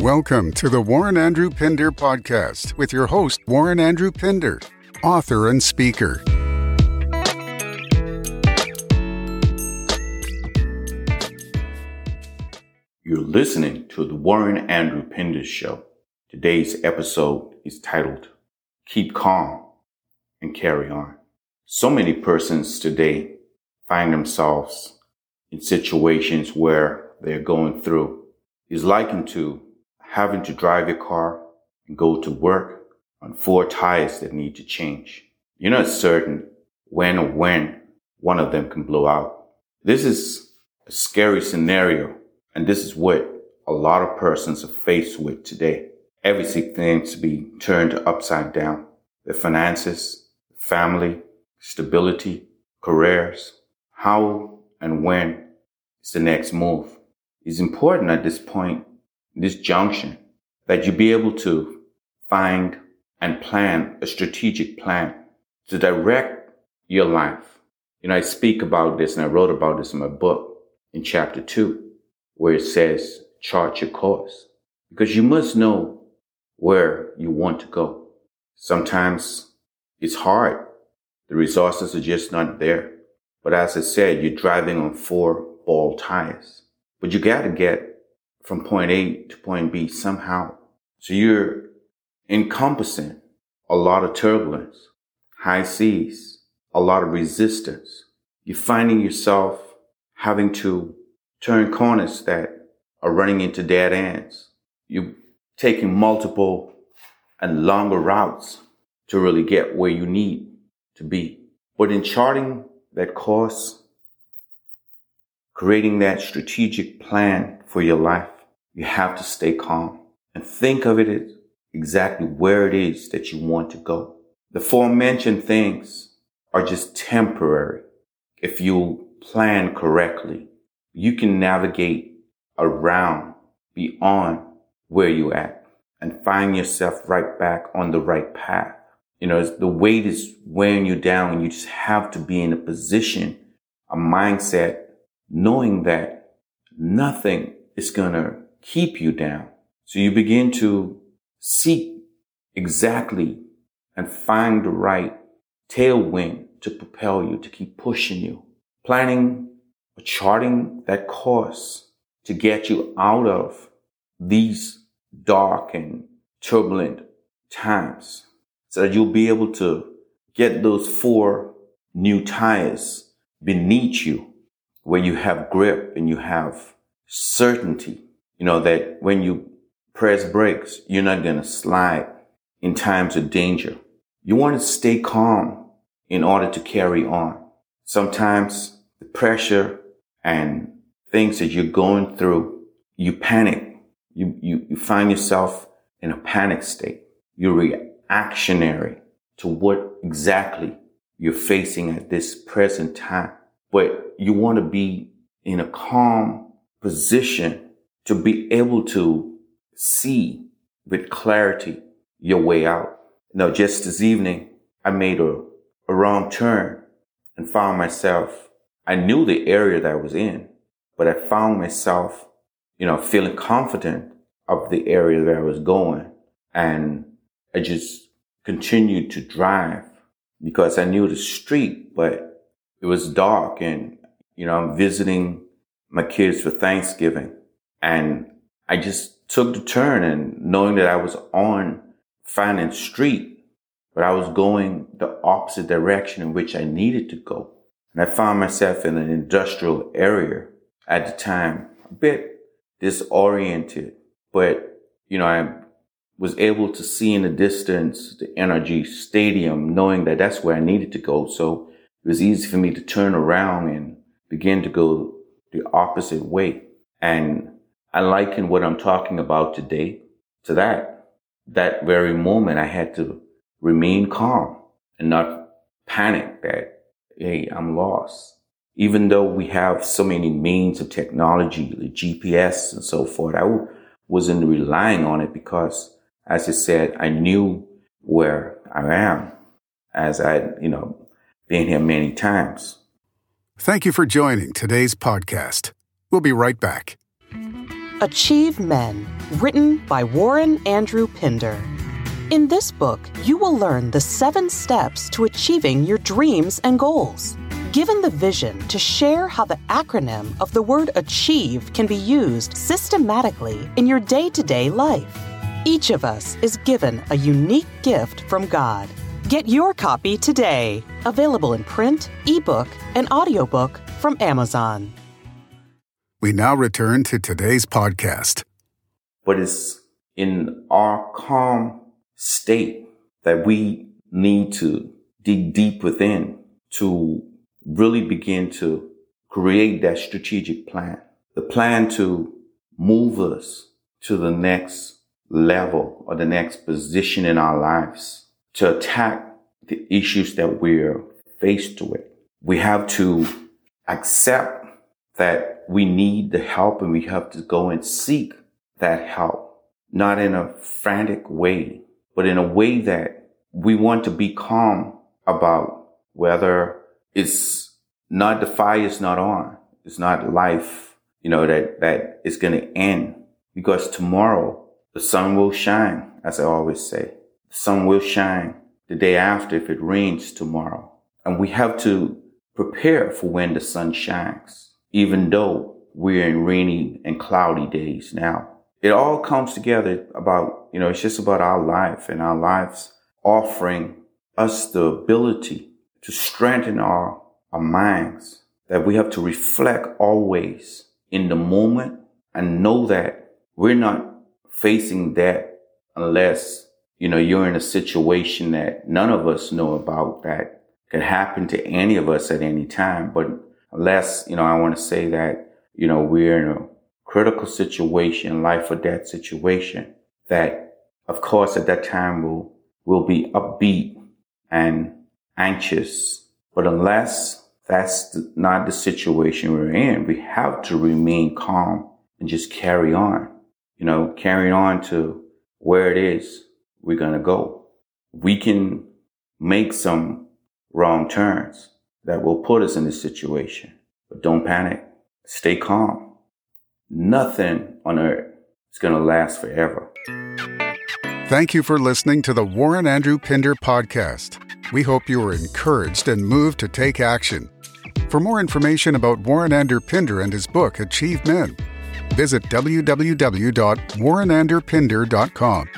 Welcome to the Warren Andrew Pinder podcast with your host, Warren Andrew Pinder, author and speaker. You're listening to the Warren Andrew Pinder Show. Today's episode is titled Keep Calm and Carry On. So many persons today find themselves in situations where they're going through is likened to having to drive your car and go to work on four tires that need to change. You're not certain when or when one of them can blow out. This is a scary scenario, and this is what a lot of persons are faced with today. Everything seems to be turned upside down. Their finances, family, stability, careers, how and when is the next move. It's important at this point this junction that you be able to find and plan a strategic plan to direct your life. You know, I speak about this and I wrote about this in my book in chapter two, where it says chart your course because you must know where you want to go. Sometimes it's hard. The resources are just not there. But as I said, you're driving on four ball tires, but you got to get from point A to point B somehow. So you're encompassing a lot of turbulence, high seas, a lot of resistance. You're finding yourself having to turn corners that are running into dead ends. You're taking multiple and longer routes to really get where you need to be. But in charting that course, creating that strategic plan for your life, you have to stay calm and think of it exactly where it is that you want to go. The aforementioned things are just temporary. If you plan correctly, you can navigate around beyond where you're at and find yourself right back on the right path. You know, the weight is weighing you down and you just have to be in a position, a mindset, knowing that nothing is going to keep you down. So you begin to seek exactly and find the right tailwind to propel you, to keep pushing you. Planning or charting that course to get you out of these dark and turbulent times so that you'll be able to get those four new tires beneath you where you have grip and you have certainty you know, that when you press brakes, you're not going to slide in times of danger. You want to stay calm in order to carry on. Sometimes the pressure and things that you're going through, you panic. You, you, you find yourself in a panic state. You're reactionary to what exactly you're facing at this present time. But you want to be in a calm position to be able to see with clarity your way out. Now, just this evening, I made a, a wrong turn and found myself, I knew the area that I was in, but I found myself, you know, feeling confident of the area that I was going. And I just continued to drive because I knew the street, but it was dark and, you know, I'm visiting my kids for Thanksgiving and I just took the turn and knowing that I was on Finance Street, but I was going the opposite direction in which I needed to go. And I found myself in an industrial area at the time, a bit disoriented, but you know, I was able to see in the distance the NRG Stadium, knowing that that's where I needed to go. So it was easy for me to turn around and begin to go the opposite way. And I liken what I'm talking about today to that. That very moment, I had to remain calm and not panic that, hey, I'm lost. Even though we have so many means of technology, the GPS and so forth, I wasn't relying on it because, as I said, I knew where I am as I, you know, been here many times. Thank you for joining today's podcast. We'll be right back. Achieve Men, written by Warren Andrew Pinder. In this book, you will learn the seven steps to achieving your dreams and goals. Given the vision to share how the acronym of the word achieve can be used systematically in your day to day life. Each of us is given a unique gift from God. Get your copy today. Available in print, ebook, and audiobook from Amazon. We now return to today's podcast. But it's in our calm state that we need to dig deep within to really begin to create that strategic plan. The plan to move us to the next level or the next position in our lives to attack the issues that we're faced with. We have to accept that we need the help and we have to go and seek that help, not in a frantic way, but in a way that we want to be calm about whether it's not the fire is not on. It's not life, you know, that, that is going to end because tomorrow the sun will shine, as I always say. The sun will shine the day after if it rains tomorrow. And we have to prepare for when the sun shines, even though we're in rainy and cloudy days now. It all comes together about, you know, it's just about our life and our lives offering us the ability to strengthen our, our minds, that we have to reflect always in the moment and know that we're not facing that unless, you know, you're in a situation that none of us know about that can happen to any of us at any time. But unless, you know, I want to say that, you know, we're in a critical situation, life or death situation that of course at that time will, will be upbeat and anxious. But unless that's not the situation we're in, we have to remain calm and just carry on, you know, carry on to where it is we're going to go. We can make some wrong turns that will put us in this situation, but don't panic. Stay calm. Nothing on earth is going to last forever. Thank you for listening to the Warren Andrew Pinder podcast. We hope you were encouraged and moved to take action. For more information about Warren Andrew Pinder and his book, Achieve Men, visit www.warrenandrewpinder.com.